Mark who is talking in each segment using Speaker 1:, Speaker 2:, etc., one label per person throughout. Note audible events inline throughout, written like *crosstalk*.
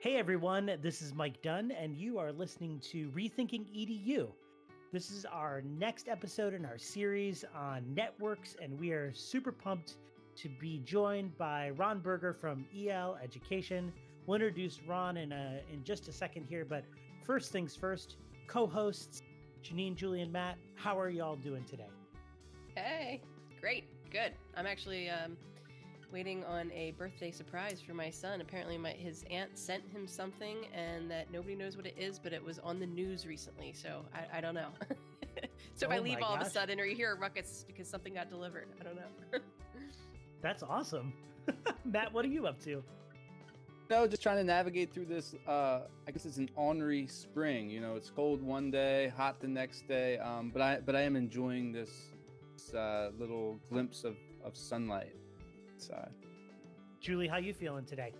Speaker 1: Hey everyone, this is Mike Dunn, and you are listening to Rethinking EDU. This is our next episode in our series on networks, and we are super pumped to be joined by Ron Berger from EL Education. We'll introduce Ron in a, in just a second here, but first things first, co-hosts Janine, Julie, and Matt, how are y'all doing today?
Speaker 2: Hey, great, good. I'm actually um, waiting on a birthday surprise for my son. Apparently, my his aunt sent him something, and that nobody knows what it is, but it was on the news recently. So I, I don't know. *laughs* so if oh I leave all gosh. of a sudden, or you hear a ruckus because something got delivered, I don't know. *laughs*
Speaker 1: That's awesome, *laughs* Matt. What are you up to?
Speaker 3: No, just trying to navigate through this. Uh, I guess it's an ornery spring. You know, it's cold one day, hot the next day. Um, but I, but I am enjoying this, this uh, little glimpse of, of sunlight outside.
Speaker 1: Julie, how you feeling today?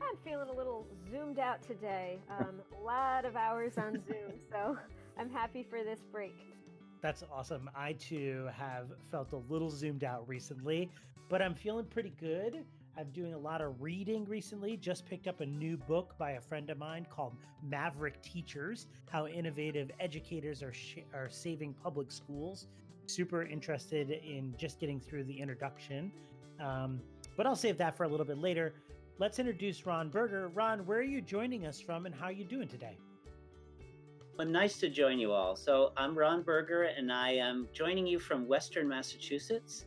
Speaker 4: I'm feeling a little zoomed out today. Um, a lot of hours on Zoom, so *laughs* I'm happy for this break.
Speaker 1: That's awesome. I too have felt a little zoomed out recently, but I'm feeling pretty good. I'm doing a lot of reading recently. Just picked up a new book by a friend of mine called Maverick Teachers How Innovative Educators Are, sh- are Saving Public Schools. Super interested in just getting through the introduction. Um, but I'll save that for a little bit later. Let's introduce Ron Berger. Ron, where are you joining us from and how are you doing today?
Speaker 5: Well, nice to join you all. So, I'm Ron Berger and I am joining you from Western Massachusetts.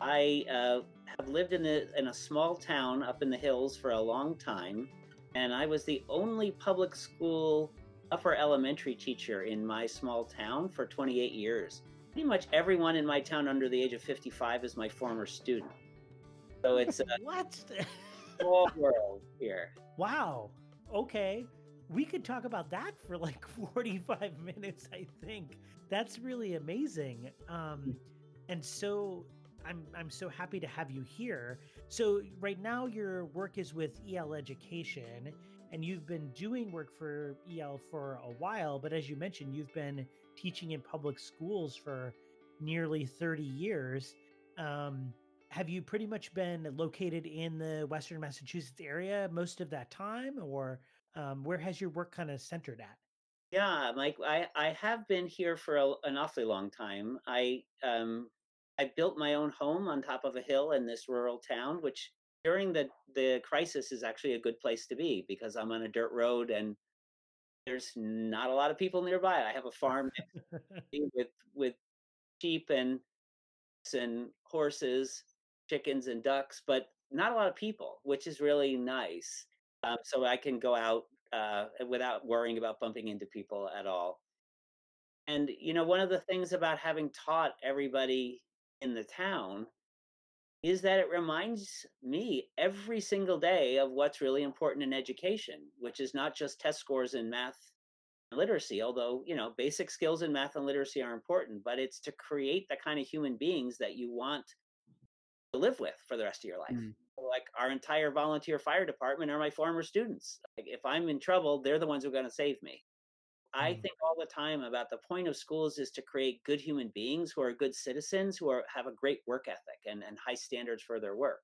Speaker 5: I uh, have lived in, the, in a small town up in the hills for a long time, and I was the only public school upper elementary teacher in my small town for 28 years pretty much everyone in my town under the age of 55 is my former student. So it's a
Speaker 1: what
Speaker 5: small world here.
Speaker 1: Wow. Okay. We could talk about that for like *laughs* 45 minutes, I think. That's really amazing. Um, and so I'm I'm so happy to have you here. So right now your work is with EL Education and you've been doing work for EL for a while, but as you mentioned, you've been teaching in public schools for nearly 30 years. Um, have you pretty much been located in the Western Massachusetts area most of that time, or um, where has your work kind of centered at?
Speaker 5: Yeah, Mike, I, I have been here for a, an awfully long time. I um, I built my own home on top of a hill in this rural town, which during the the crisis is actually a good place to be because I'm on a dirt road and there's not a lot of people nearby. I have a farm *laughs* with with sheep and and horses, chickens and ducks, but not a lot of people, which is really nice. Um, so I can go out uh, without worrying about bumping into people at all. And you know, one of the things about having taught everybody in the town is that it reminds me every single day of what's really important in education, which is not just test scores in math and literacy, although, you know, basic skills in math and literacy are important, but it's to create the kind of human beings that you want to live with for the rest of your life. Mm-hmm. Like our entire volunteer fire department are my former students. Like if I'm in trouble, they're the ones who are going to save me. I mm-hmm. think all the time about the point of schools is to create good human beings who are good citizens, who are, have a great work ethic and, and high standards for their work.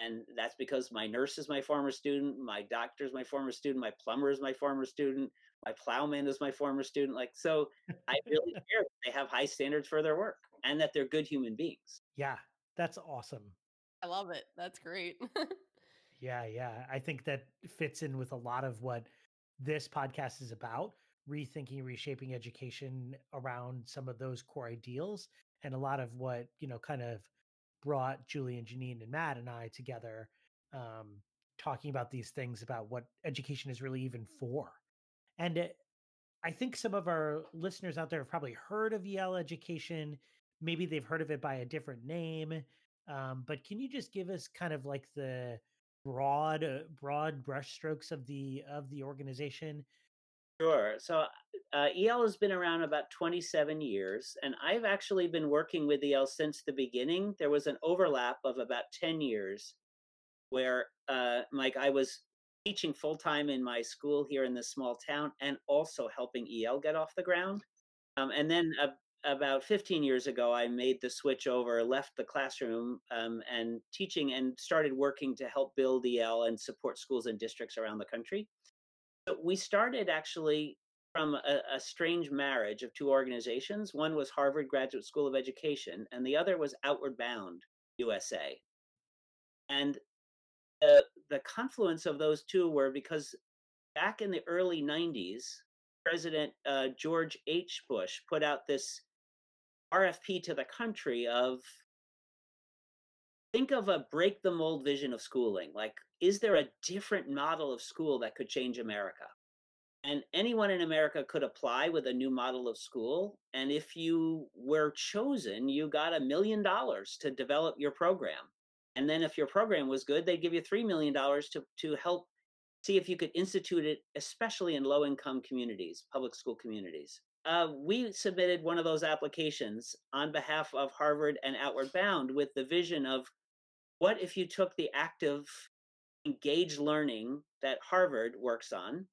Speaker 5: And that's because my nurse is my former student, my doctor is my former student, my plumber is my former student, my plowman is my former student. Like, so I really *laughs* care they have high standards for their work and that they're good human beings.
Speaker 1: Yeah, that's awesome.
Speaker 2: I love it. That's great. *laughs*
Speaker 1: yeah, yeah. I think that fits in with a lot of what this podcast is about rethinking, reshaping education around some of those core ideals. And a lot of what, you know, kind of brought Julie and Janine and Matt and I together, um, talking about these things about what education is really even for. And it, I think some of our listeners out there have probably heard of EL education. Maybe they've heard of it by a different name. Um, but can you just give us kind of like the broad, uh, broad brushstrokes of the of the organization?
Speaker 5: Sure. So uh, EL has been around about 27 years, and I've actually been working with EL since the beginning. There was an overlap of about 10 years where, uh, Mike, I was teaching full time in my school here in this small town and also helping EL get off the ground. Um, and then uh, about 15 years ago, I made the switch over, left the classroom um, and teaching, and started working to help build EL and support schools and districts around the country. We started actually from a, a, strange marriage of two organizations. One was Harvard Graduate School of Education, and the other was Outward Bound USA. And the, the confluence of those two were because back in the early 90s, President uh, George H. Bush put out this RFP to the country of think of a break the mold vision of schooling. Like, is there a different model of school that could change America? And anyone in America could apply with a new model of school. And if you were chosen, you got a million dollars to develop your program. And then if your program was good, they'd give you $3 million to, to help see if you could institute it, especially in low income communities, public school communities. Uh, we submitted one of those applications on behalf of Harvard and Outward Bound with the vision of what if you took the active, engaged learning that Harvard works on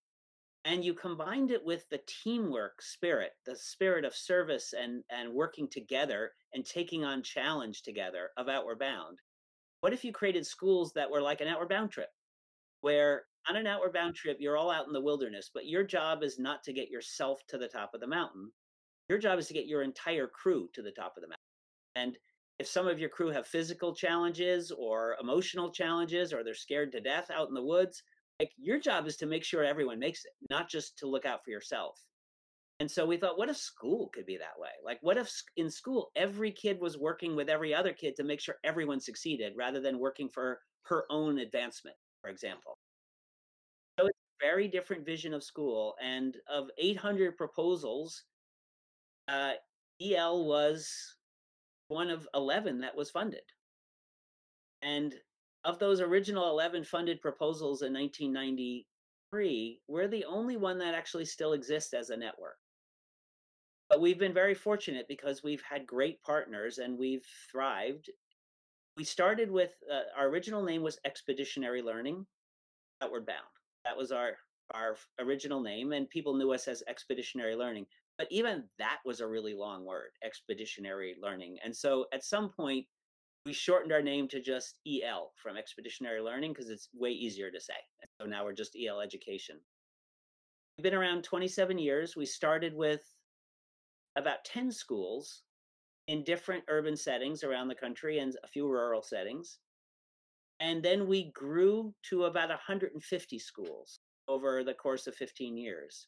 Speaker 5: and you combined it with the teamwork spirit, the spirit of service and, and working together and taking on challenge together of Outward Bound? What if you created schools that were like an Outward Bound trip, where on an outward bound trip, you're all out in the wilderness, but your job is not to get yourself to the top of the mountain. Your job is to get your entire crew to the top of the mountain. And if some of your crew have physical challenges or emotional challenges or they're scared to death out in the woods, like your job is to make sure everyone makes it, not just to look out for yourself. And so we thought, what if school could be that way? Like, what if in school every kid was working with every other kid to make sure everyone succeeded rather than working for her own advancement, for example? So it's a very different vision of school. And of 800 proposals, uh, EL was one of 11 that was funded. And of those original 11 funded proposals in 1993, we're the only one that actually still exists as a network. But we've been very fortunate because we've had great partners and we've thrived. We started with uh, our original name was Expeditionary Learning, Outward Bound. That was our our original name, and people knew us as Expeditionary Learning. But even that was a really long word, Expeditionary Learning. And so at some point, we shortened our name to just EL from Expeditionary Learning because it's way easier to say. So now we're just EL Education. We've been around 27 years. We started with about 10 schools in different urban settings around the country and a few rural settings. And then we grew to about 150 schools over the course of 15 years.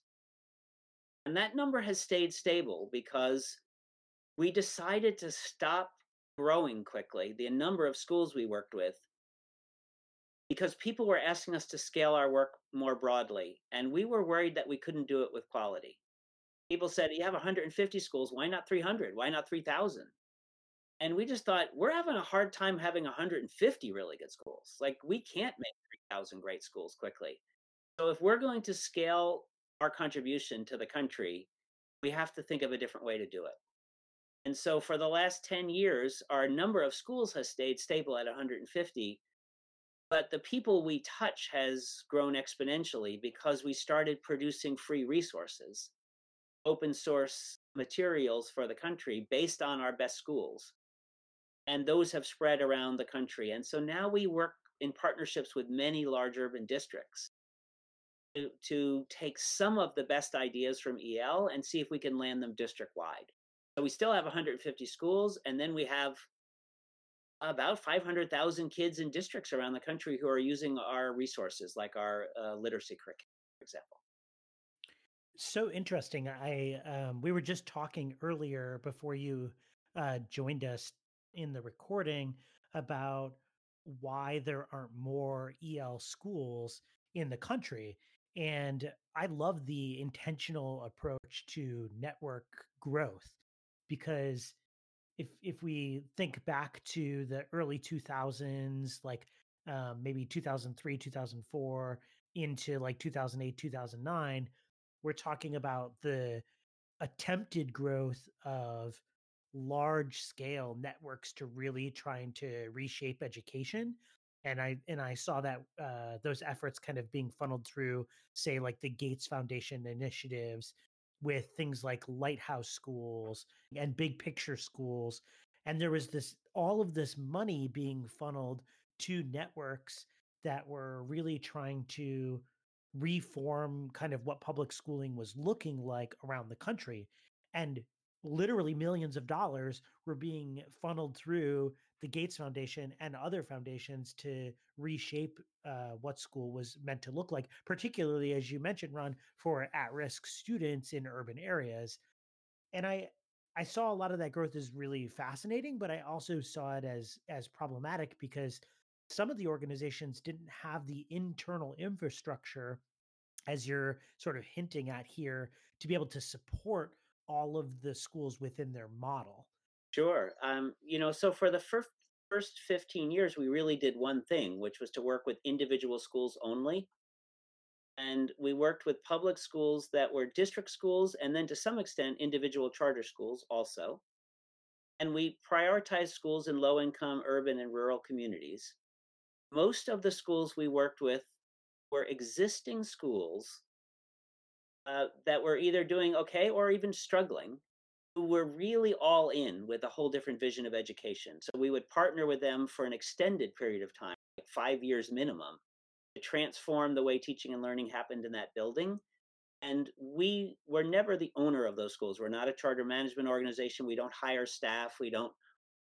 Speaker 5: And that number has stayed stable because we decided to stop growing quickly, the number of schools we worked with, because people were asking us to scale our work more broadly. And we were worried that we couldn't do it with quality. People said, You have 150 schools. Why not 300? Why not 3,000? and we just thought we're having a hard time having 150 really good schools like we can't make 3000 great schools quickly so if we're going to scale our contribution to the country we have to think of a different way to do it and so for the last 10 years our number of schools has stayed stable at 150 but the people we touch has grown exponentially because we started producing free resources open source materials for the country based on our best schools and those have spread around the country. And so now we work in partnerships with many large urban districts to, take some of the best ideas from EL and see if we can land them district wide. So we still have 150 schools, and then we have about 500,000 kids in districts around the country who are using our resources, like our uh, literacy curriculum, for example.
Speaker 1: So interesting. I um, we were just talking earlier before you uh, joined us in the recording about why there aren't more EL schools in the country. And I love the intentional approach to network growth because if if we think back to the early 2000s like um, maybe 2003 2004 into like 2008 2009 we're talking about the attempted growth of large scale networks to really trying to reshape education and i and i saw that uh, those efforts kind of being funneled through say like the gates foundation initiatives with things like lighthouse schools and big picture schools and there was this all of this money being funneled to networks that were really trying to reform kind of what public schooling was looking like around the country and literally millions of dollars were being funneled through the Gates Foundation and other foundations to reshape uh, what school was meant to look like, particularly as you mentioned, Ron, for at-risk students in urban areas. And I I saw a lot of that growth as really fascinating, but I also saw it as as problematic because some of the organizations didn't have the internal infrastructure as you're sort of hinting at here to be able to support all of the schools within their model
Speaker 5: Sure. Um, you know, so for the first first 15 years, we really did one thing, which was to work with individual schools only. And we worked with public schools that were district schools, and then to some extent, individual charter schools also. And we prioritized schools in low income, urban, and rural communities. Most of the schools we worked with were existing schools uh, that were either doing okay or even struggling who were really all in with a whole different vision of education. So we would partner with them for an extended period of time, like five years minimum, to transform the way teaching and learning happened in that building. And we were never the owner of those schools. We're not a charter management organization. We don't hire staff. We don't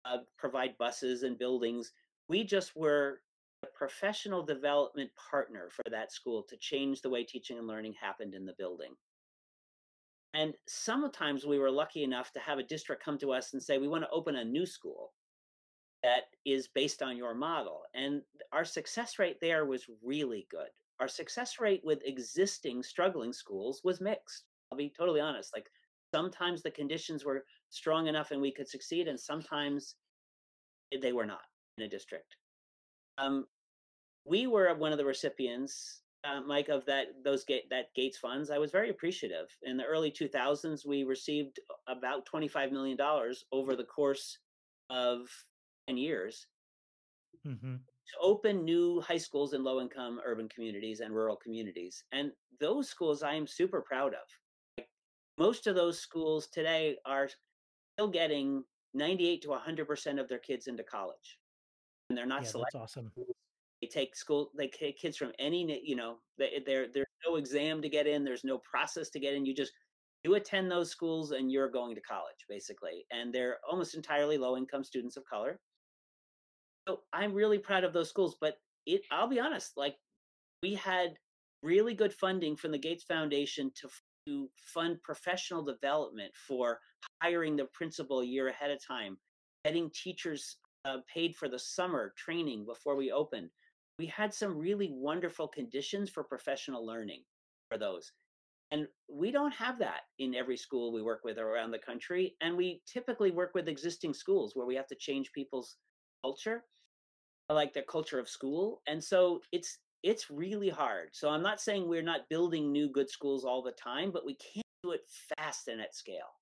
Speaker 5: uh, provide buses and buildings. We just were a professional development partner for that school to change the way teaching and learning happened in the building. And sometimes we were lucky enough to have a district come to us and say, we want to open a new school that is based on your model. And our success rate there was really good. Our success rate with existing struggling schools was mixed. I'll be totally honest. Like sometimes the conditions were strong enough and we could succeed, and sometimes eh, they were not in a district. Um, we were one of the recipients uh, Mike, of that those gate that Gates funds, I was very appreciative. In the early 2000s, we received about 25 million dollars over the course of 10 years mm-hmm. to open new high schools in low-income urban communities and rural communities. And those schools, I am super proud of. Most of those schools today are still getting 98 to 100 percent of their kids into college, and they're not
Speaker 1: yeah,
Speaker 5: selecting
Speaker 1: That's awesome.
Speaker 5: they take school they take kids from any you know they, there there's no exam to get in there's no process to get in you just you attend those schools and you're going to college basically and they're almost entirely low income students of color. So i'm really proud of those schools but it i'll be honest like we had really good funding from the gates foundation to to fund professional development for hiring the principal a year ahead of time getting teachers uh, paid for the summer training before we opened we had some really wonderful conditions for professional learning for those. And we don't have that in every school we work with around the country. And we typically work with existing schools where we have to change people's culture, like their culture of school. And so it's it's really hard. So I'm not saying we're not building new good schools all the time, but we can't do it fast and at scale.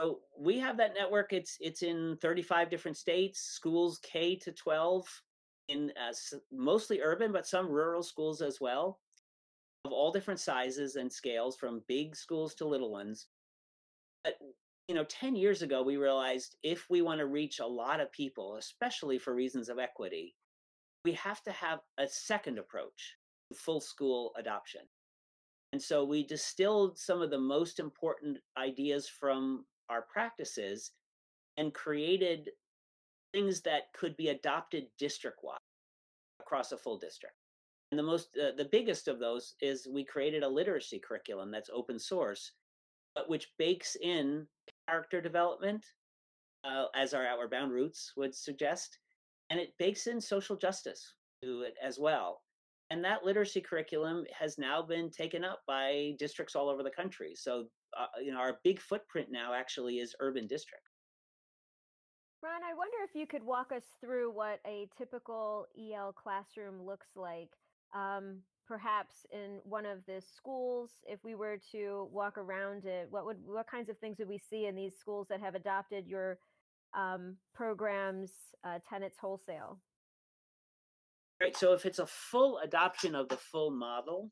Speaker 5: So we have that network. It's it's in 35 different states, schools K to 12 in uh, mostly urban, but some rural schools as well, of all different sizes and scales, from big schools to little ones. But you know, 10 years ago, we realized if we want to reach a lot of people, especially for reasons of equity, we have to have a second approach full school adoption. And so we distilled some of the most important ideas from our practices and created things that could be adopted district wide across a full district. And the most, uh, the biggest of those is we created a literacy curriculum that's open source, but which bakes in character development, uh, as our Outward Bound roots would suggest, and it bakes in social justice to it as well. And that literacy curriculum has now been taken up by districts all over the country. So, uh, you know, our big footprint now actually is urban districts.
Speaker 4: Ron, I wonder if you could walk us through what a typical EL classroom looks like. Um, perhaps in one of the schools, if we were to walk around it, what would what kinds of things would we see in these schools that have adopted your um, programs, uh, tenets wholesale?
Speaker 5: Right. So if it's a full adoption of the full model,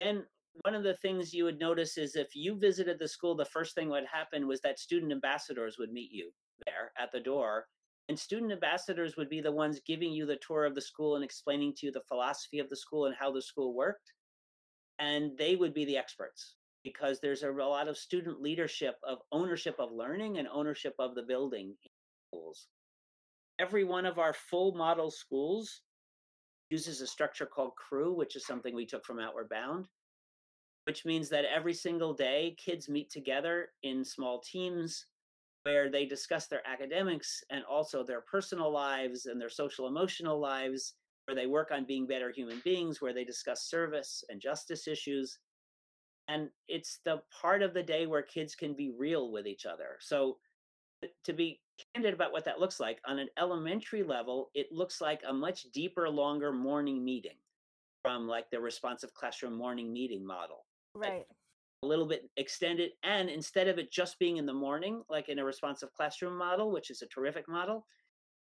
Speaker 5: then one of the things you would notice is if you visited the school, the first thing would happen was that student ambassadors would meet you there at the door. And student ambassadors would be the ones giving you the tour of the school and explaining to you the philosophy of the school and how the school worked. And they would be the experts because there's a, lot of student leadership of ownership of learning and ownership of the building in schools. Every one of our full model schools uses a structure called crew, which is something we took from Outward Bound, which means that every single day kids meet together in small teams where they discuss their academics and also their personal lives and their social emotional lives, where they work on being better human beings, where they discuss service and justice issues. And it's the part of the day where kids can be real with each other. So, to be candid about what that looks like, on an elementary level, it looks like a much deeper, longer morning meeting from like the responsive classroom morning meeting model.
Speaker 4: Right
Speaker 5: a little bit extended. And instead of it just being in the morning, like in a responsive classroom model, which is a terrific model,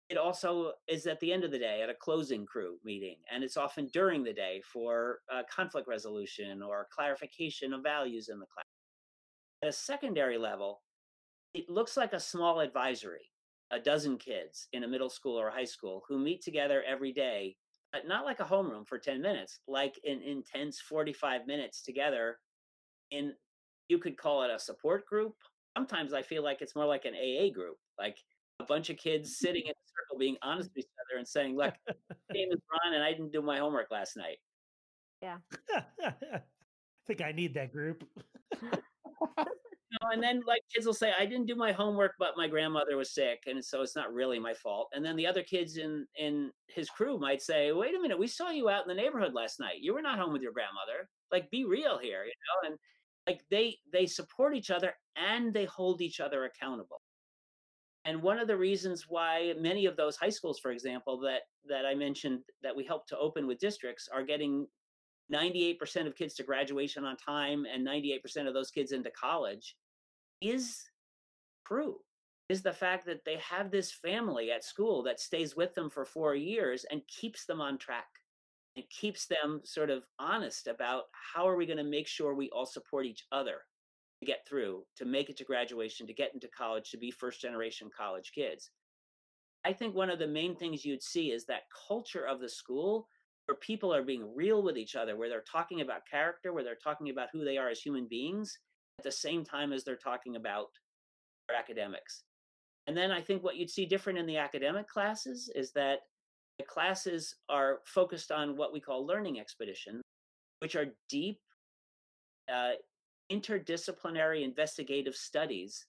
Speaker 5: it also is at the end of the day at a closing crew meeting. And it's often during the day for uh, conflict resolution or clarification of values in the class. At a secondary level, it looks like a small advisory, a dozen kids in a middle school or high school who meet together every day, but not like a homeroom for 10 minutes, like an intense 45 minutes together in you could call it a support group. Sometimes I feel like it's more like an AA group, like a bunch of kids *laughs* sitting in a circle being honest with each other and saying, Look, my name is Ron and I didn't do my homework last night.
Speaker 4: Yeah.
Speaker 1: I *laughs* *laughs* think I need that group.
Speaker 5: Know, and then like kids will say, I didn't do my homework, but my grandmother was sick, and so it's not really my fault. And then the other kids in in his crew might say, Wait a minute, we saw you out in the neighborhood last night. You were not home with your grandmother. Like, be real here, you know. And like they they support each other and they hold each other accountable and one of the reasons why many of those high schools for example that that i mentioned that we help to open with districts are getting 98% of kids to graduation on time and 98% of those kids into college is true is the fact that they have this family at school that stays with them for four years and keeps them on track and keeps them sort of honest about how are we going to make sure we all support each other to get through to make it to graduation to get into college to be first generation college kids. I think one of the main things you'd see is that culture of the school where people are being real with each other where they're talking about character where they're talking about who they are as human beings at the same time as they're talking about their academics and then i think what you'd see different in the academic classes is that the classes are focused on what we call learning expeditions, which are deep, uh, interdisciplinary investigative studies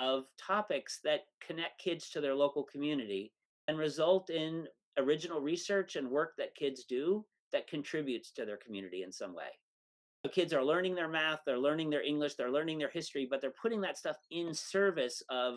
Speaker 5: of topics that connect kids to their local community and result in original research and work that kids do that contributes to their community in some way. Kids are learning their math, they're learning their English, they're learning their history, but they're putting that stuff in service of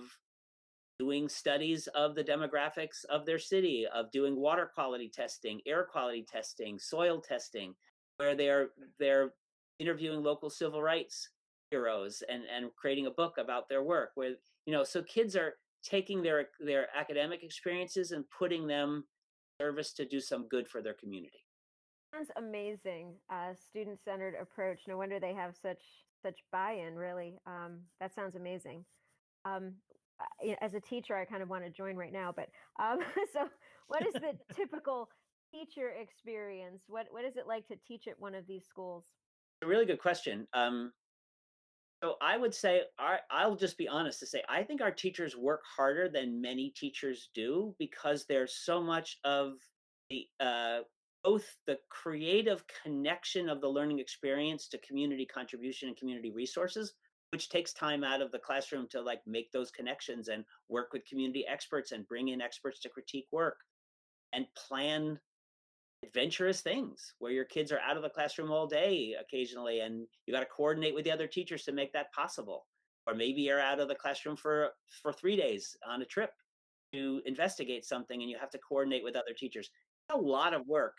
Speaker 5: doing studies of the demographics of their city, of doing water quality testing, air quality testing, soil testing, where they're they're interviewing local civil rights heroes and and creating a book about their work. Where you know, so kids are taking their their academic experiences and putting them service to do some good for their community.
Speaker 4: Sounds amazing. Uh, student centered approach. No wonder they have such such buy in. Really, um, that sounds amazing. Um, as a teacher, I kind of want to join right now. But um, *laughs* so, what is the *laughs* typical teacher experience? What what is it like to teach at one of these schools?
Speaker 5: A really good question. Um, so I would say our, I'll just be honest to say I think our teachers work harder than many teachers do because there's so much of the uh, both the creative connection of the learning experience to community contribution and community resources, which takes time out of the classroom to like make those connections and work with community experts and bring in experts to critique work and plan adventurous things where your kids are out of the classroom all day occasionally and you got to coordinate with the other teachers to make that possible. Or maybe you're out of the classroom for for 3 days on a trip to investigate something and you have to coordinate with other teachers. A lot of work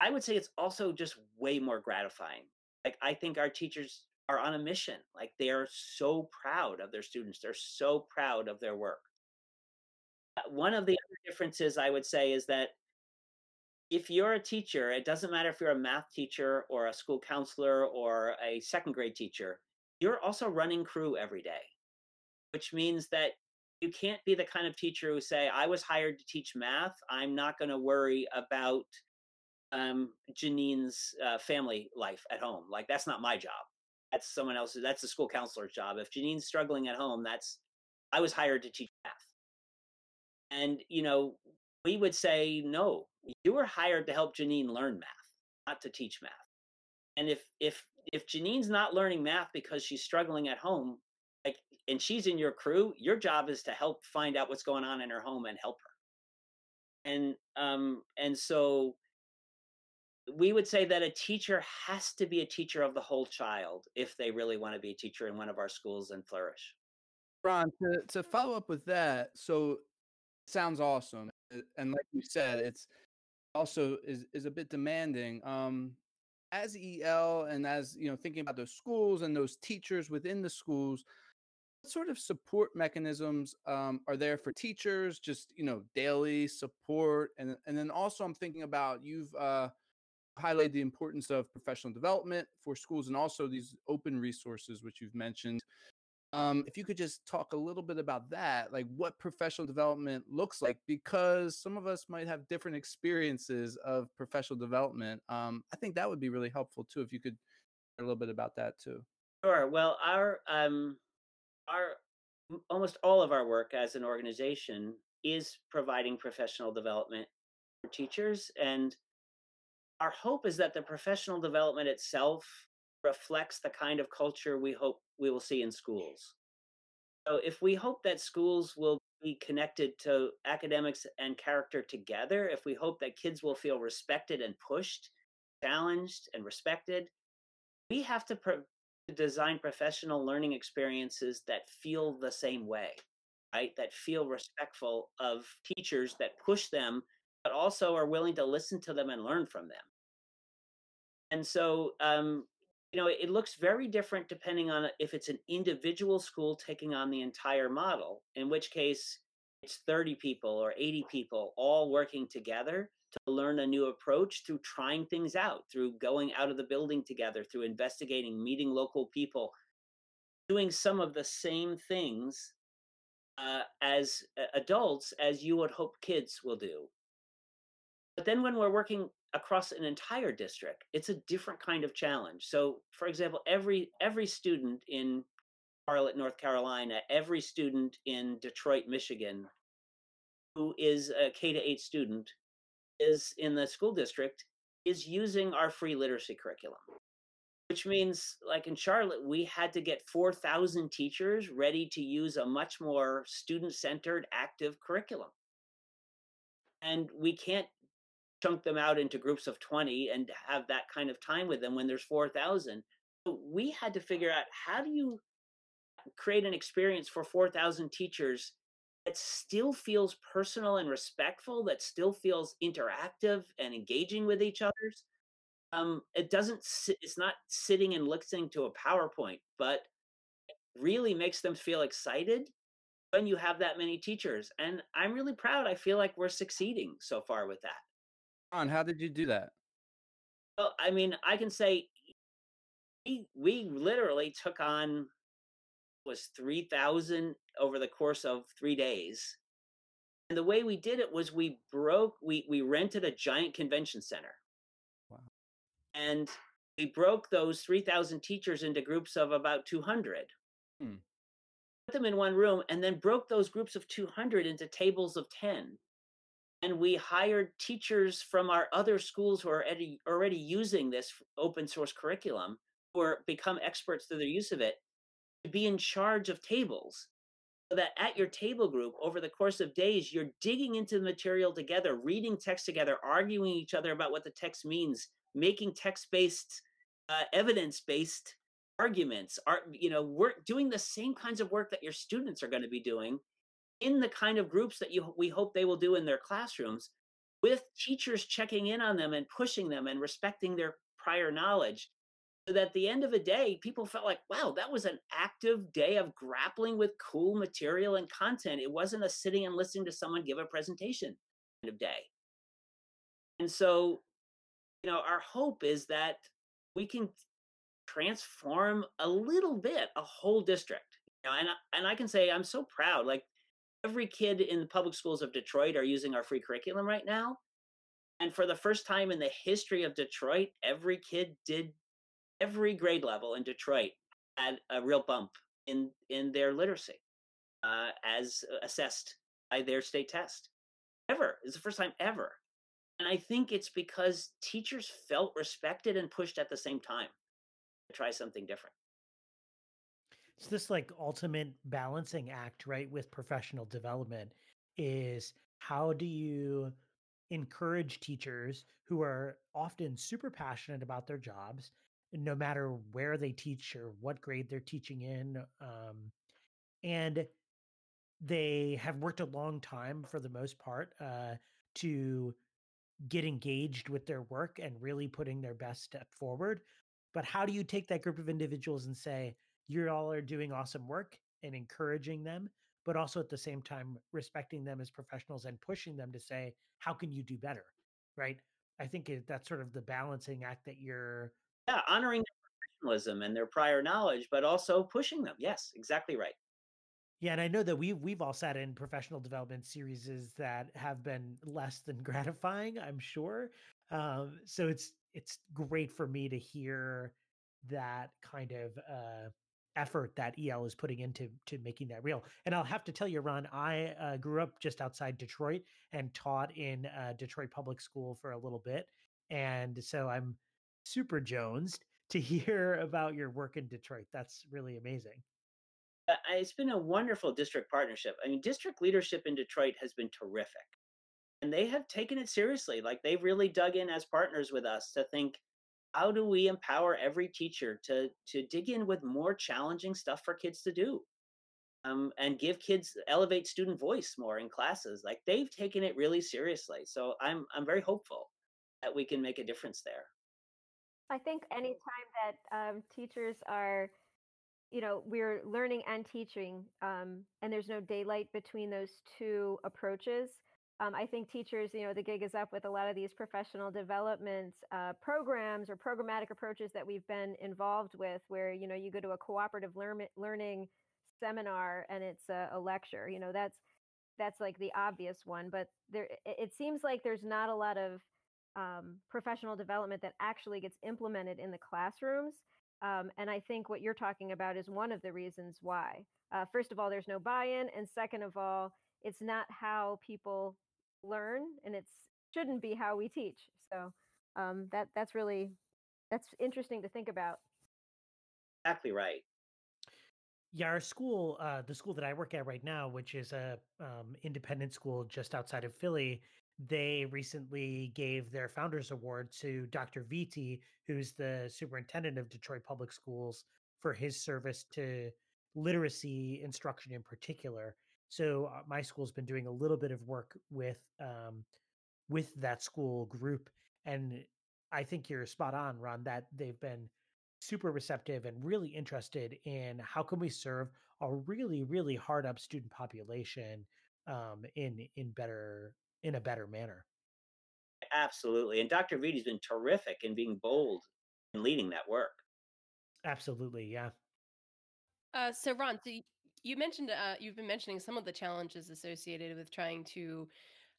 Speaker 5: i would say it's also just way more gratifying like i think our teachers are on a mission. Like they are so proud of their students. They're so proud of their work. Uh, one of the other differences I would say is that if you're a teacher, it doesn't matter if you're a math teacher or a school counselor or a second grade teacher, you're also running crew every day, which means that you can't be the kind of teacher who say, I was hired to teach math. I'm not going to worry about um, Janine's uh, family life at home. Like, that's not my job. That's someone else's, that's the school counselor's job. If Janine's struggling at home, that's, I was hired to teach math. And, you know, we would say, no, you were hired to help Janine learn math, not to teach math. And if if if Janine's not learning math because she's struggling at home, like and she's in your crew, your job is to help find out what's going on in her home and help her. And um and so we would say that a teacher has to be a teacher of the whole child if they really want to be a teacher in one of our schools and flourish.
Speaker 3: Ron, to, to follow up with that, so sounds awesome. And like you said, it's also is is a bit demanding. Um, as EL and as you know, thinking about those schools and those teachers within the schools, what sort of support mechanisms um, are there for teachers? Just you know, daily support, and and then also I'm thinking about you've uh, highlighted the importance of professional development for schools and also these open resources which you've mentioned um, if you could just talk a little bit about that, like what professional development looks like, because some of us might have different experiences of professional development. Um, I think that would be really helpful too, if you could a little bit about that too.
Speaker 5: Sure. Well, our um, our almost all of our work as an organization is providing professional development for teachers, and our hope is that the professional development itself reflects the kind of culture we hope we will see in schools. So if we hope that schools will be connected to academics and character together, if we hope that kids will feel respected and pushed, challenged and respected, we have to pro- design professional learning experiences that feel the same way, right? That feel respectful of teachers, that push them, but also are willing to listen to them and learn from them. And so um, you know, it looks very different depending on if it's an individual school taking on the entire model, in which case it's 30 people or 80 people all working together to learn a new approach through trying things out, through going out of the building together, through investigating, meeting local people, doing some of the same things uh, as adults as you would hope kids will do. But then when we're working across an entire district it's a different kind of challenge. So for example every every student in charlotte north carolina every student in detroit michigan who is a k to 8 student is in the school district is using our free literacy curriculum which means like in charlotte we had to get 4000 teachers ready to use a much more student centered active curriculum. And we can't chunk them out into groups of 20 and have that kind of time with them when there's 4,000. we had to figure out how do you create an experience for 4,000 teachers that still feels personal and respectful, that still feels interactive and engaging with each other's. Um, it doesn't, it's not sitting and listening to a PowerPoint, but really makes them feel excited when you have that many teachers. And I'm really proud. I feel like we're succeeding so far with that.
Speaker 3: On, how did you do that?
Speaker 5: Well, I mean, I can say we we literally took on was 3000 over the course of 3 days. And the way we did it was we broke we we rented a giant convention center. Wow. And we broke those 3000 teachers into groups of about 200. Hmm. Put them in one room and then broke those groups of 200 into tables of 10 and we hired teachers from our other schools who are already, already using this open source curriculum or become experts through their use of it to be in charge of tables so that at your table group over the course of days you're digging into the material together reading text together arguing each other about what the text means making text-based uh, evidence-based arguments are you know work doing the same kinds of work that your students are going to be doing in the kind of groups that you we hope they will do in their classrooms with teachers checking in on them and pushing them and respecting their prior knowledge so that at the end of the day people felt like wow that was an active day of grappling with cool material and content it wasn't a sitting and listening to someone give a presentation kind of day And so, you know, our hope is that we can transform a little bit a whole district. You know, and and I can say I'm so proud. Like every kid in the public schools of Detroit are using our free curriculum right now. And for the first time in the history of Detroit, every kid did every grade level in Detroit had a real bump in in their literacy uh, as assessed by their state test. Ever it's the first time ever, and I think it's because teachers felt respected and pushed at the same time to try something different.
Speaker 1: It's this like ultimate balancing act, right, with professional development is how do you encourage teachers who are often super passionate about their jobs no matter where they teach or what grade they're teaching in. Um, and they have worked a long time for the most part uh, to get engaged with their work and really putting their best step forward. But how do you take that group of individuals and say, you all are doing awesome work and encouraging them, but also at the same time respecting them as professionals and pushing them to say, how can you do better? Right. I think it, that's sort of the balancing act that you're
Speaker 5: yeah, honoring their professionalism and their prior knowledge, but also pushing them. Yes, exactly right.
Speaker 1: Yeah, and I know that we've we've all sat in professional development series that have been less than *laughs* gratifying. I'm sure. Um, so it's it's great for me to hear that kind of uh, effort that EL is putting into to making that real. And I'll have to tell you, Ron, I uh, grew up just outside Detroit and taught in uh, Detroit Public School for a little bit, and so I'm super jonesed to *laughs* hear about your work in Detroit. That's really amazing.
Speaker 5: Uh, it's been a wonderful district partnership. I mean, district leadership in Detroit has been terrific. And they have taken it seriously. Like they've really dug in as partners with us to think, how do we empower every teacher to to dig in with more challenging stuff for kids to do? Um, and give kids elevate student voice more in classes. Like they've taken it really seriously. So I'm I'm very hopeful that we can make a difference there.
Speaker 4: I think anytime that um, teachers are, you know, we're learning and teaching, um, and there's no daylight between those two approaches. Um, I think teachers, you know, the gig is up with a lot of these professional development uh, programs or programmatic approaches that we've been involved with, where you know you go to a cooperative learn- learning seminar and it's a, a lecture. You know, that's that's like the obvious one, but there it seems like there's not a lot of um, professional development that actually gets implemented in the classrooms. Um, and I think what you're talking about is one of the reasons why. Uh, first of all, there's no buy in. And second of all, it's not how people learn and it shouldn't be how we teach. So um, that that's really that's interesting to think about.
Speaker 5: Exactly right.
Speaker 1: Yeah, our school, uh, the school that I work at right now, which is a um, independent school just outside of Philly, they recently gave their founders award to Dr. Vitti, who's the superintendent of Detroit Public Schools, for his service to literacy instruction in particular. So uh, my school's been doing a little bit of work with um, with that school group, and I think you're spot on, Ron. That they've been super receptive and really interested in how can we serve a really really hard up student population um, in in better in a better manner.
Speaker 5: Absolutely. And Dr. Vitti's been terrific in being bold and leading that work.
Speaker 1: Absolutely. Yeah.
Speaker 2: Uh, so, Ron, so you mentioned uh, you've been mentioning some of the challenges associated with trying to,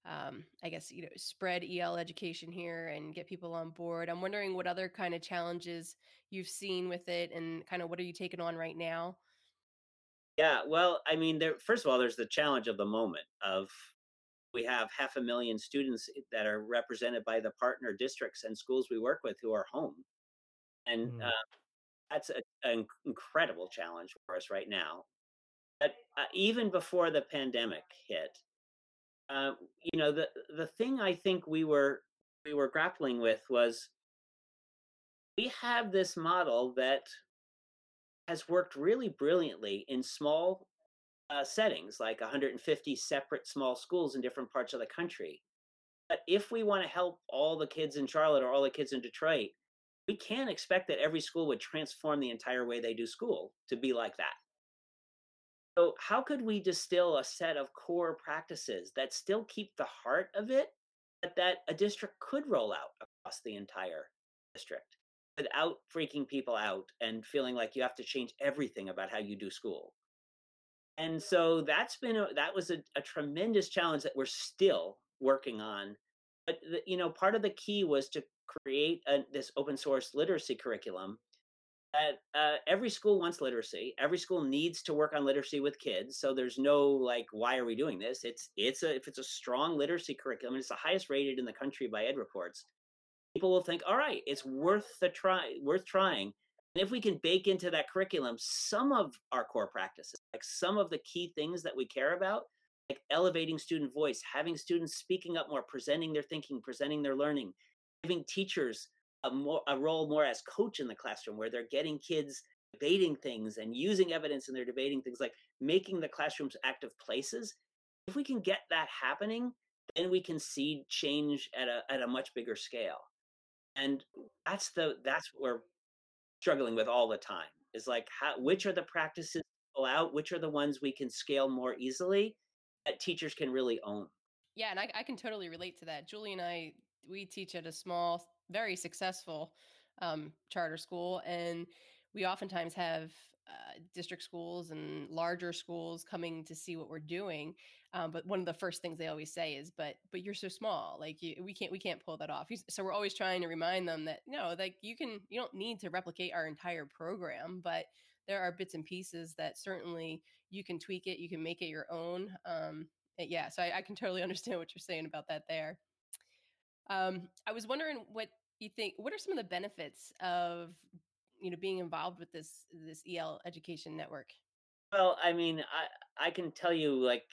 Speaker 2: um, I guess, you know, spread EL education here and get people on board. I'm wondering what other kind of challenges you've seen with it, and kind of what are you taking on right now?
Speaker 5: Yeah, well, I mean, there. First of all, there's the challenge of the moment of we have half a million students that are represented by the partner districts and schools we work with who are home. And mm. uh, that's a, an incredible challenge for us right now. Uh, even before the pandemic hit, uh, you know, the the thing I think we were we were grappling with was we have this model that has worked really brilliantly in small uh, settings, like 150 separate small schools in different parts of the country. But if we want to help all the kids in Charlotte or all the kids in Detroit, we can't expect that every school would transform the entire way they do school to be like that. So, how could we distill a set of core practices that still keep the heart of it, but that a district could roll out across the entire district without freaking people out and feeling like you have to change everything about how you do school. And so that's been a, that was a, a tremendous challenge that we're still working on. But the, you know, part of the key was to create a, this open source literacy curriculum that uh, every school wants literacy. Every school needs to work on literacy with kids. So there's no like, why are we doing this? It's it's a if it's a strong literacy curriculum, it's the highest rated in the country by EdReports. People will think, all right, it's worth the try, worth trying. And if we can bake into that curriculum some of our core practices, like some of the key things that we care about, like elevating student voice, having students speaking up more, presenting their thinking, presenting their learning, giving teachers a more a role more as coach in the classroom where they're getting kids debating things and using evidence and they're debating things like making the classrooms active places. If we can get that happening then we can see change at a at a much bigger scale. And that's the that's what we're struggling with all the time is like how which are the practices out? Which are the ones we can scale more easily that teachers can really own?
Speaker 2: Yeah and I, I can totally relate to that. Julie and i we teach at a small very successful um, charter school, and we oftentimes have uh, district schools and larger schools coming to see what we're doing. Um, but one of the first things they always say is, "But but you're so small, like you, we can't we can't pull that off." So we're always trying to remind them that no, like you can you don't need to replicate our entire program, but there are bits and pieces that certainly you can tweak it, you can make it your own. Um, yeah, so I, I can totally *laughs* understand what you're saying about that there. Um, I was wondering what you think. What are some of the benefits of you know being involved with this this EL education network?
Speaker 5: Well, I mean, I I can tell you like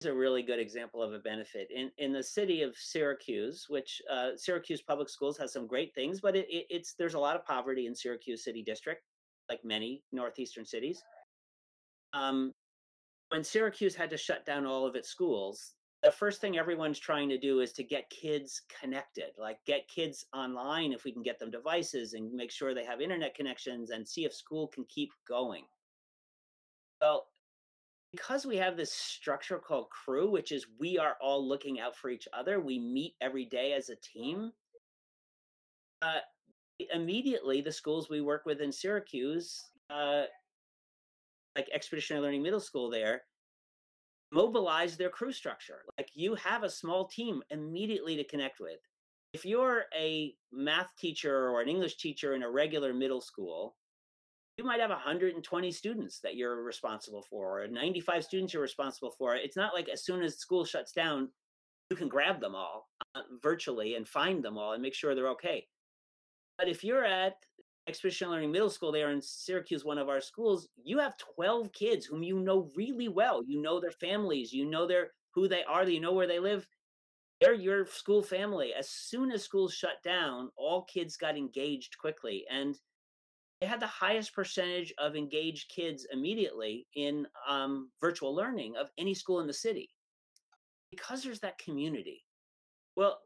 Speaker 5: it's a really good example of a benefit in in the city of Syracuse, which uh, Syracuse Public Schools has some great things, but it, it, it's there's a lot of poverty in Syracuse City District, like many northeastern cities. Um, when Syracuse had to shut down all of its schools, the first thing everyone's trying to do is to get kids connected, like get kids online if we can get them devices and make sure they have internet connections and see if school can keep going. Well, because we have this structure called crew, which is we are all looking out for each other, we meet every day as a team. Uh, immediately, the schools we work with in Syracuse, uh, like Expeditionary Learning Middle School, there, mobilize their crew structure. Like you have a small team immediately to connect with. If you're a math teacher or an English teacher in a regular middle school, you might have 120 students that you're responsible for, or 95 students you're responsible for. It's not like as soon as school shuts down, you can grab them all uh, virtually and find them all and make sure they're okay. But if you're at Expedition Learning Middle School there in Syracuse, one of our schools, you have 12 kids whom you know really well. You know their families, you know their who they are, you know where they live. They're your school family. As soon as schools shut down, all kids got engaged quickly. And they had the highest percentage of engaged kids immediately in um, virtual learning of any school in the city because there's that community. Well,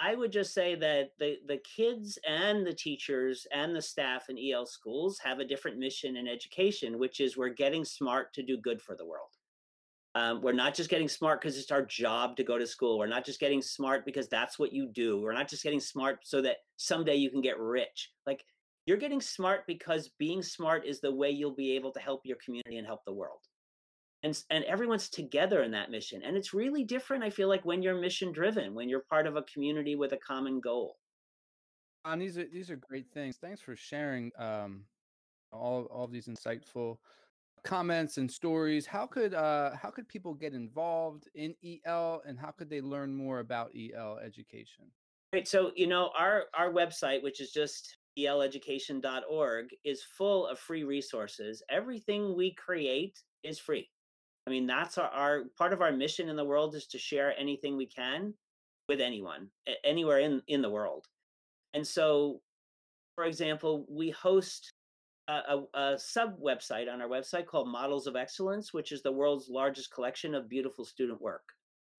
Speaker 5: I would just say that the, the kids and the teachers and the staff in EL schools have a different mission in education, which is we're getting smart to do good for the world. Um, we're not just getting smart because it's our job to go to school. We're not just getting smart because that's what you do. We're not just getting smart so that someday you can get rich. Like you're getting smart because being smart is the way you'll be able to help your community and help the world and and everyone's together in that mission and it's really different i feel like when you're mission driven when you're part of a community with a common goal
Speaker 3: and these are these are great things thanks for sharing um all all these insightful comments and stories how could uh how could people get involved in el and how could they learn more about el education
Speaker 5: Right. So, you know, our our website, which is just eleducation.org, is full of free resources. Everything we create is free. I mean, that's our, our part of our mission in the world is to share anything we can with anyone, anywhere in, in the world. And so, for example, we host a, a, a sub website on our website called Models of Excellence, which is the world's largest collection of beautiful student work.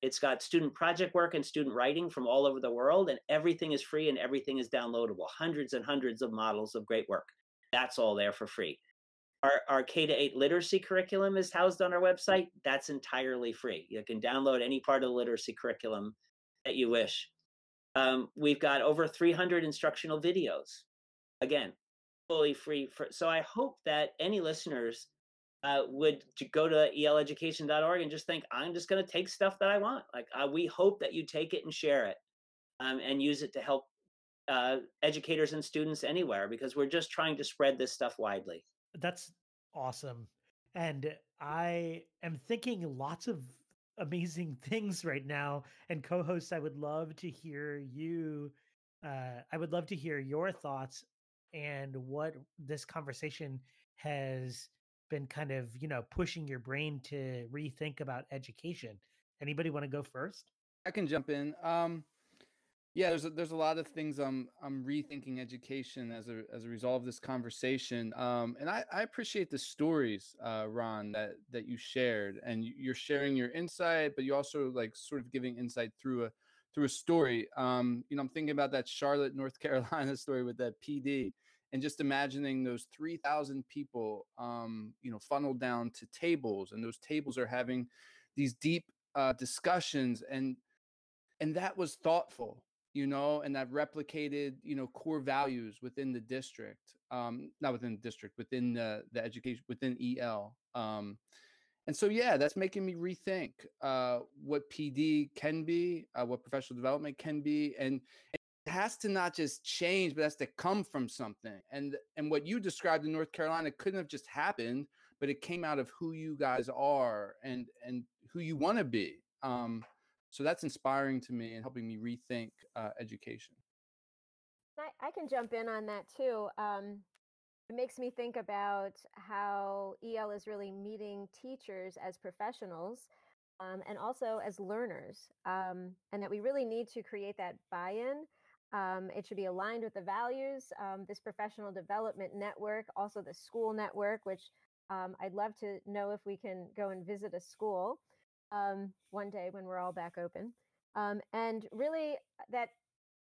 Speaker 5: It's got student project work and student writing from all over the world, and everything is free and everything is downloadable. Hundreds and hundreds of models of great work. That's all there for free. Our, our K to 8 literacy curriculum is housed on our website. That's entirely free. You can download any part of the literacy curriculum that you wish. Um, we've got over 300 instructional videos. Again, fully free. For, so I hope that any listeners uh, would go to eleducation.org and just think, I'm just going to take stuff that I want. Like uh, we hope that you take it and share it um, and use it to help uh, educators and students anywhere because we're just trying to spread this stuff widely.
Speaker 1: That's awesome. And I am thinking lots of amazing *laughs* things right now. And co hosts, I would love to hear you. Uh, I would love to hear your thoughts and what this conversation has been kind of, you know, pushing your brain to rethink about education. Anybody want to go first?
Speaker 3: I can jump in. Um, yeah, there's a, there's a lot of things I'm I'm rethinking education as a as a result of this conversation. Um, and I, I appreciate the stories, uh, Ron, that that you shared, and you're sharing your insight, but you also like sort of giving insight through a through a story. Um, you know, I'm thinking about that Charlotte, North *laughs* Carolina story with that PD, and just imagining those 3,000 people, um, you know, funneled down to tables, and those tables are having these deep uh, discussions, and and that was thoughtful you know, and that replicated, you know, core values within the district, um, not within the district, within the, the education, within EL. Um, and so, yeah, that's making me rethink uh, what PD can be, uh, what professional development can be, and it has to not just change, but has to come from something. And and what you described in North Carolina couldn't have just happened, but it came out of who you guys are and and who you want to be. Um, so that's inspiring to me and helping me rethink uh, education.
Speaker 4: I, I, can jump in on that too. Um, it makes me think about how EL is really meeting teachers as professionals um, and also as learners, um, and that we really need to create that buy in. Um, it should be aligned with the values, um, this professional development network, also the school network, which um, I'd love to know if we can go and visit a school um, one day when we're all back open. Um, and really, uh, that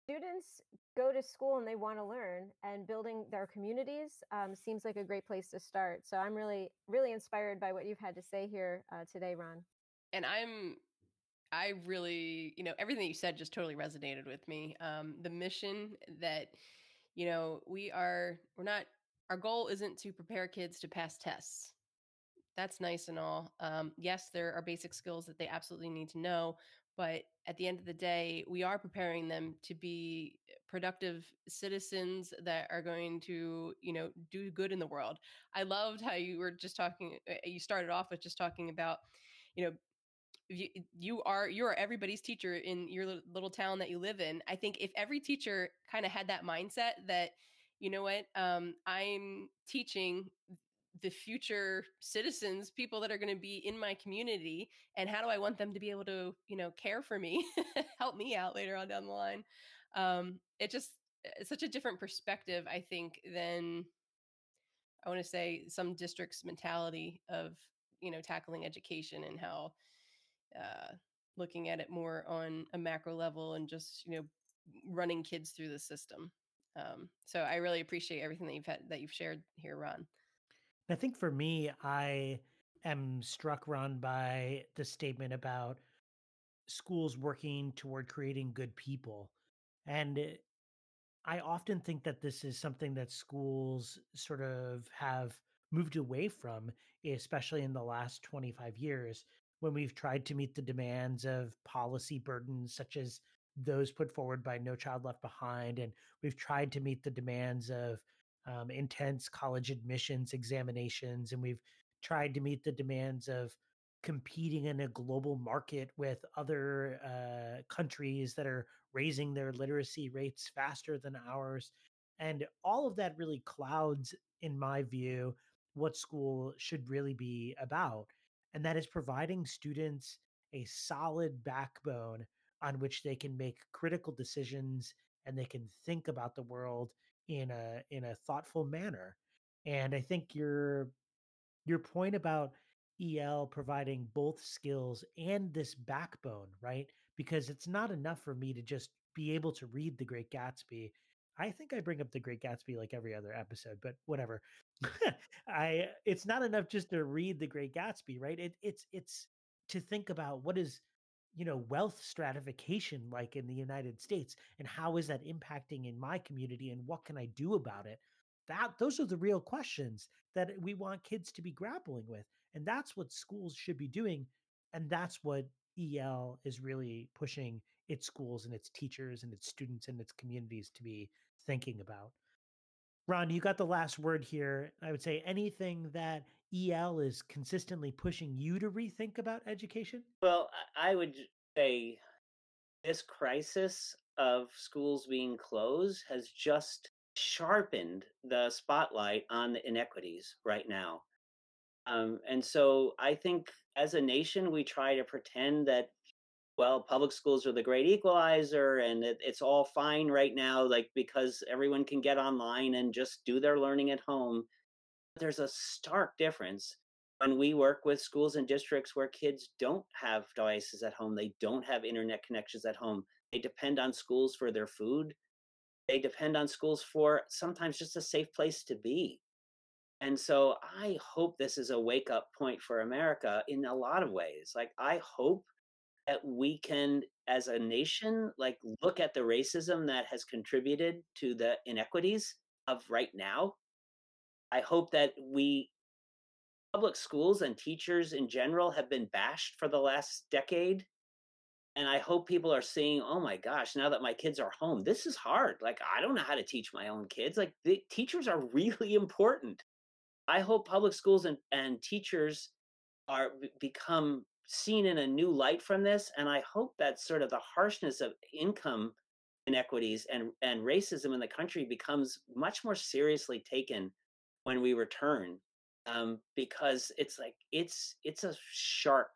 Speaker 4: students go to school and they want to learn, and building their communities um, seems like a great place to start. So I'm really, really inspired by what you've had to say here uh, today, Ron.
Speaker 2: And I'm I really, you know, everything you said just totally resonated with me. Um, the mission that, you know, we are, we're not, our goal isn't to prepare kids to pass tests that's nice and all. Um, yes, there are basic skills that they absolutely need to know, but at the end of the day, we are preparing them to be productive citizens that are going to, you know, do good in the world. I loved how you were just talking. Uh, you started off with just talking about, you know, you, you are you are everybody's teacher in your little town that you live in. I think if every teacher kind of had that mindset that you know what um, i'm teaching the future citizens people that are going to be in my community and how do i want them to be able to you know care for me *laughs* help me out later on down the line? Um it just it's such a different perspective i think than i want to say some districts mentality of you know tackling education and how uh looking at it more on a macro level and just you know running kids through the system. Um so i really appreciate everything that you've had that you've shared here ron
Speaker 1: I think for me, I am struck, Ron, by the statement about schools working toward creating good people. And eh, I often think that this is something that schools sort of have moved away from, especially in the last 25 years, when we've tried to meet the demands of policy burdens such as those put forward by No Child Left Behind. And we've tried to meet the demands of um, intense college admissions examinations, and we've tried to meet the demands of competing in a global market with other uh, countries that are raising their literacy rates faster than ours. And all of that really clouds, in my view, what school should really be about. And that is providing students a solid backbone on which they can make critical decisions and they can think about the world in a in a thoughtful manner. And I think your your point about EL providing both skills and this backbone, right? Because it's not enough for me to just be able to read The Great Gatsby. I think I bring up The Great Gatsby like every other episode, but whatever. *laughs* I it's not enough just to read The Great Gatsby, right? It, it's it's to think about what is you know wealth stratification like in the united states and how is that impacting in my community and what can i do about it? That those are the real questions that we want kids to be grappling with and that's what schools should be doing and that's what el is really pushing its schools and its teachers and its students and its communities to be thinking about. Ron you got the last word here. I would say anything that el is consistently pushing you to rethink about education
Speaker 5: Well, I would say this crisis of schools being closed has just sharpened the spotlight on the inequities right now. Um, and so I think as a nation, we try to pretend that, well, public schools are the great equalizer and it, it's all fine right now, like because everyone can get online and just do their learning at home. There's a stark difference when we work with schools and districts where kids don't have devices at home, they don't have internet connections at home, they depend on schools for their food, they depend on schools for sometimes just a safe place to be. And so I hope this is a wake up point for America in a lot of ways. Like, I hope that we can, as a nation, like look at the racism that has contributed to the inequities of right now. I hope that we public schools and teachers in general have been bashed for the last decade. And I hope people are seeing, oh my gosh, now that my kids are home, this is hard. Like, I don't know how to teach my own kids. Like, the teachers are *laughs* really important. I hope public schools and, and teachers are become seen in a new light from this. And I hope that sort of the harshness of income inequities and, and racism in the country becomes much more seriously taken when we return um, because it's like it's it's a sharp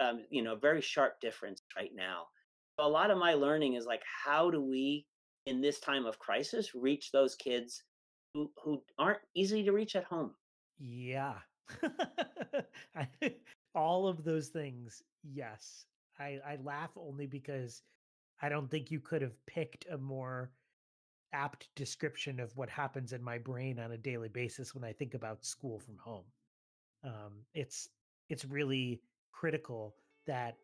Speaker 5: um, you know very sharp difference right now a lot of my learning is like how do we in this time of crisis reach those kids who who aren't easy to reach at home
Speaker 1: Yeah. *laughs* All of those things, yes. I, I laugh only because I don't think you could have picked a more apt description of what happens in my brain on a daily basis when I think about school from home. Um, it's it's really critical that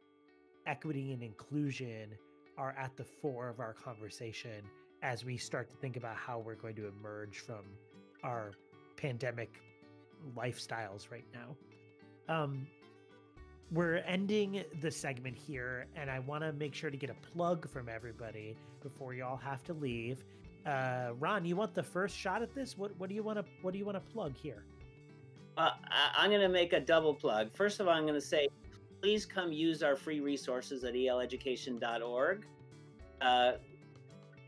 Speaker 1: equity and inclusion are at the fore of our conversation as we start to think about how we're going to emerge from our pandemic lifestyles right now. Um, we're ending the segment here, and I want to make sure to get a plug from everybody before y'all have to leave. Uh, Ron, you want the first shot at this? What What do you want to What do you want to plug here?
Speaker 5: Uh, I, I'm going to make a double plug. First of all, I'm going to say, please come use our free resources at eleducation.org. Uh,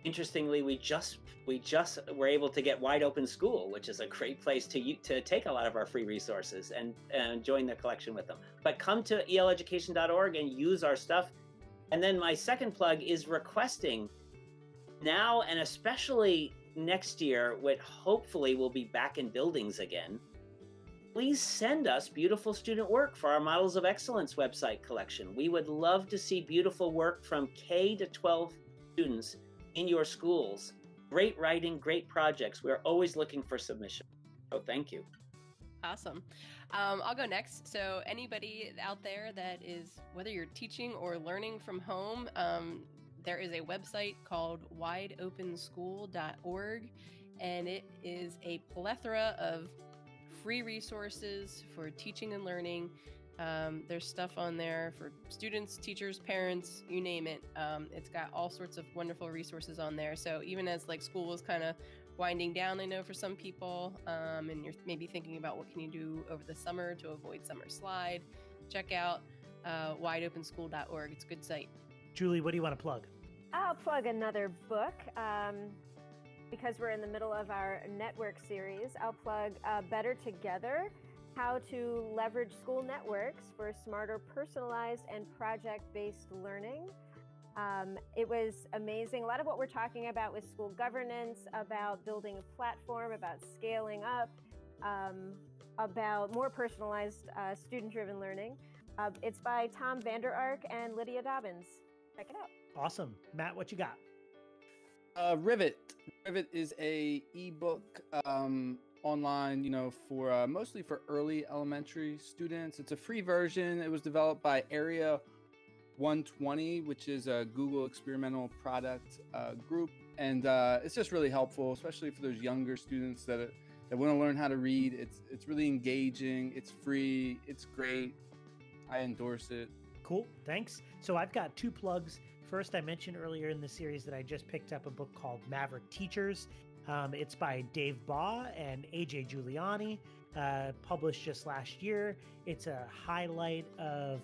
Speaker 5: interestingly, we just we just were able to get Wide Open School, which is a great place to to take a lot of our free resources and, and join the collection with them. But come to eleducation.org and use our stuff. And then my second plug is requesting now and especially next year, when hopefully we'll be back in buildings again please send us beautiful student work for our Models of Excellence website collection. We would love to see beautiful work from K to 12 students in your schools. Great writing, great projects. We're always looking for submissions. So thank you.
Speaker 2: Awesome. Um, I'll go next. So, anybody out there that is, whether you're teaching or learning from home, um, there is a website called wideopenschool.org, and it is a plethora of free resources for teaching and learning. Um, there's stuff on there for students, teachers, parents, you name it. Um, it's got all sorts of wonderful resources on there. So, even as like school is kind of winding down i know for some people um, and you're maybe thinking about what can you do over the summer to avoid summer slide check out uh, wideopenschool.org it's a good site
Speaker 1: Julie, what do you want to plug?
Speaker 4: I'll plug another book. Um, because we're in the middle of our network series, I'll plug uh, Better Together How to Leverage School Networks for Smarter, Personalized, and Project Based Learning. Um, it was amazing. A lot of what we're talking about with school governance, about building a platform, about scaling up, um, about more personalized uh, student driven learning. Uh, it's by Tom Vander Ark and Lydia Dobyns. Check it out.
Speaker 1: Awesome, Matt. What you got?
Speaker 3: Uh, Rivet. Rivet is a ebook um, online, you know, for uh, mostly for early elementary students. It's a free version. It was developed by Area 120, which is a Google experimental product uh, group, and uh, it's just really helpful, especially for those younger students that that want to learn how to read. It's it's really engaging. It's free. It's great. I endorse it.
Speaker 1: Cool. Thanks. So I've got two plugs. First, I mentioned earlier in the series that I just picked up a book called Maverick Teachers. Um, it's by Dave Baugh and AJ Juliani, uh, published just last year. It's a highlight of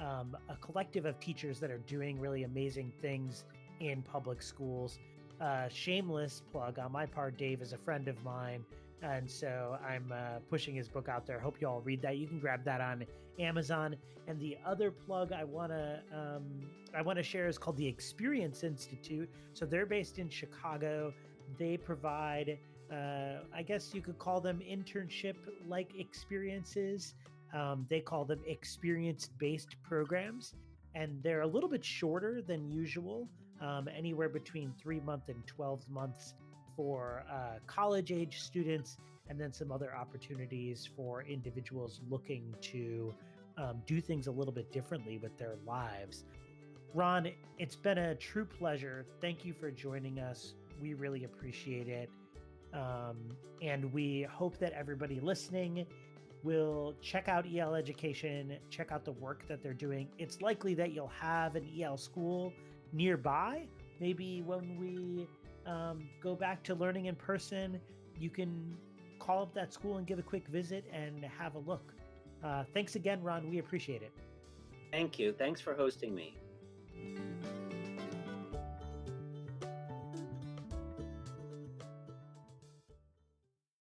Speaker 1: um, a collective of teachers that are doing really amazing things in public schools. Uh, shameless plug on my part, Dave is a friend of mine. And so I'm uh, pushing his book out there. Hope you all read that. You can grab that on Amazon. And the other plug I want to um, I want to share is called the Experience Institute. So they're based in Chicago. They provide, uh, I guess you could call them internship like experiences. Um, they call them experience based programs, and they're a little bit shorter than usual, um, anywhere between three months and 12 months for uh, college age students, and then some other opportunities for individuals looking to um, do things a little bit differently with their lives. Ron, it's been a true pleasure. Thank you for joining us. We really appreciate it. Um, and we hope that everybody listening will check out EL Education, check out the work that they're doing. It's likely that you'll have an EL school nearby. Maybe when we um, go back to learning in person, you can call up that school and give a quick visit and have a look. Uh, thanks again, Ron. We appreciate it.
Speaker 5: Thank you. Thanks for hosting me.